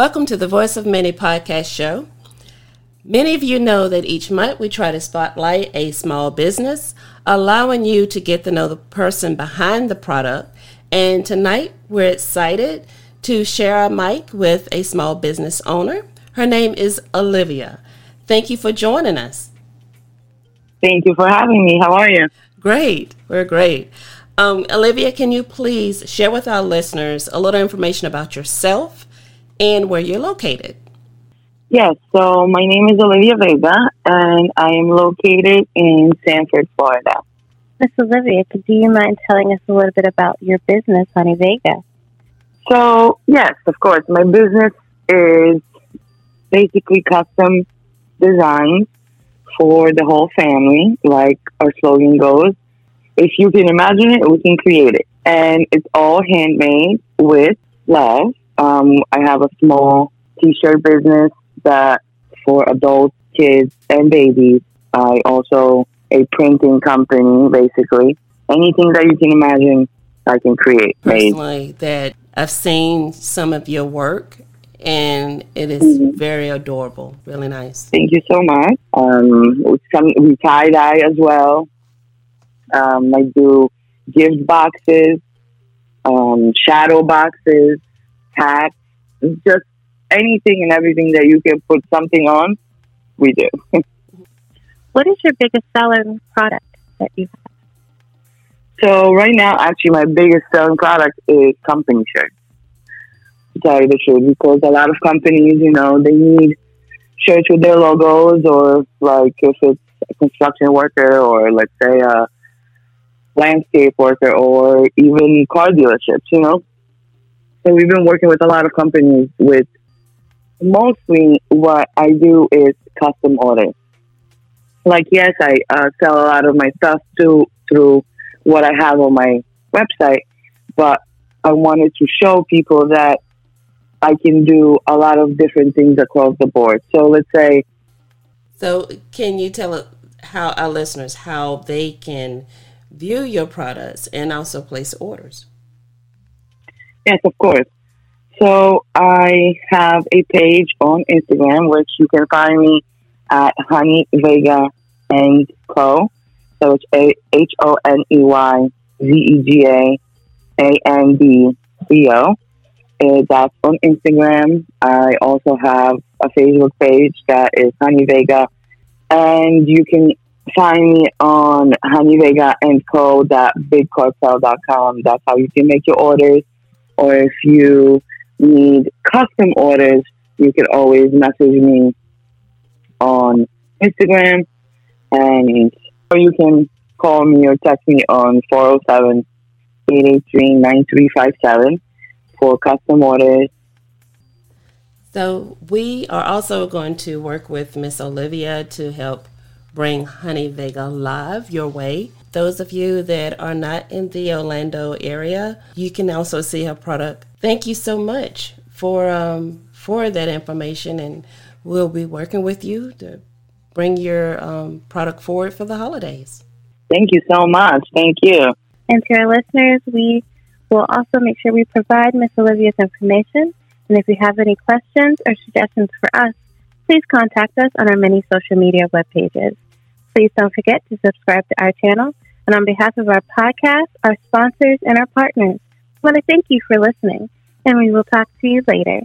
Welcome to the Voice of Many podcast show. Many of you know that each month we try to spotlight a small business, allowing you to get to know the person behind the product. And tonight we're excited to share our mic with a small business owner. Her name is Olivia. Thank you for joining us. Thank you for having me. How are you? Great. We're great. Um, Olivia, can you please share with our listeners a little information about yourself and where you're located. Yes, so my name is Olivia Vega, and I am located in Sanford, Florida. Miss Olivia, do you mind telling us a little bit about your business, Honey Vega? So, yes, of course. My business is basically custom designs for the whole family, like our slogan goes. If you can imagine it, we can create it. And it's all handmade with love um, I have a small t-shirt business that for adults, kids, and babies. I also a printing company, basically. Anything that you can imagine, I can create. Personally, made. that I've seen some of your work, and it is mm-hmm. very adorable, really nice. Thank you so much. Um, some we tie dye as well. Um, I do gift boxes, um, shadow boxes, hats, just anything and everything that you can put something on, we do. what is your biggest selling product that you have? So right now, actually, my biggest selling product is company shirts. To tell you the truth, because a lot of companies, you know, they need shirts with their logos, or like if it's a construction worker, or let's say a landscape worker, or even car dealerships. You know, so we've been working with a lot of companies with mostly what I do is custom orders. Like, yes, I uh, sell a lot of my stuff to, through what I have on my website, but I wanted to show people that I can do a lot of different things across the board. So let's say. So, can you tell how our listeners how they can view your products and also place orders? Yes, of course. So I have a page on Instagram, which you can find me at Honey Vega and Co. So it's H O N E Y V E G A A N D C O. That's on Instagram. I also have a Facebook page that is Honey Vega, and you can find me on Honey Vega and Co. That's how you can make your orders or if you need custom orders, you can always message me on Instagram and or you can call me or text me on 407 883 9357 for custom orders. So, we are also going to work with Miss Olivia to help bring Honey Vega live your way. Those of you that are not in the Orlando area, you can also see her product. Thank you so much for um, for that information, and we'll be working with you to bring your um, product forward for the holidays. Thank you so much. Thank you. And to our listeners, we will also make sure we provide Miss Olivia's information. And if you have any questions or suggestions for us, please contact us on our many social media web pages. Please don't forget to subscribe to our channel. And on behalf of our podcast, our sponsors, and our partners, I want to thank you for listening. And we will talk to you later.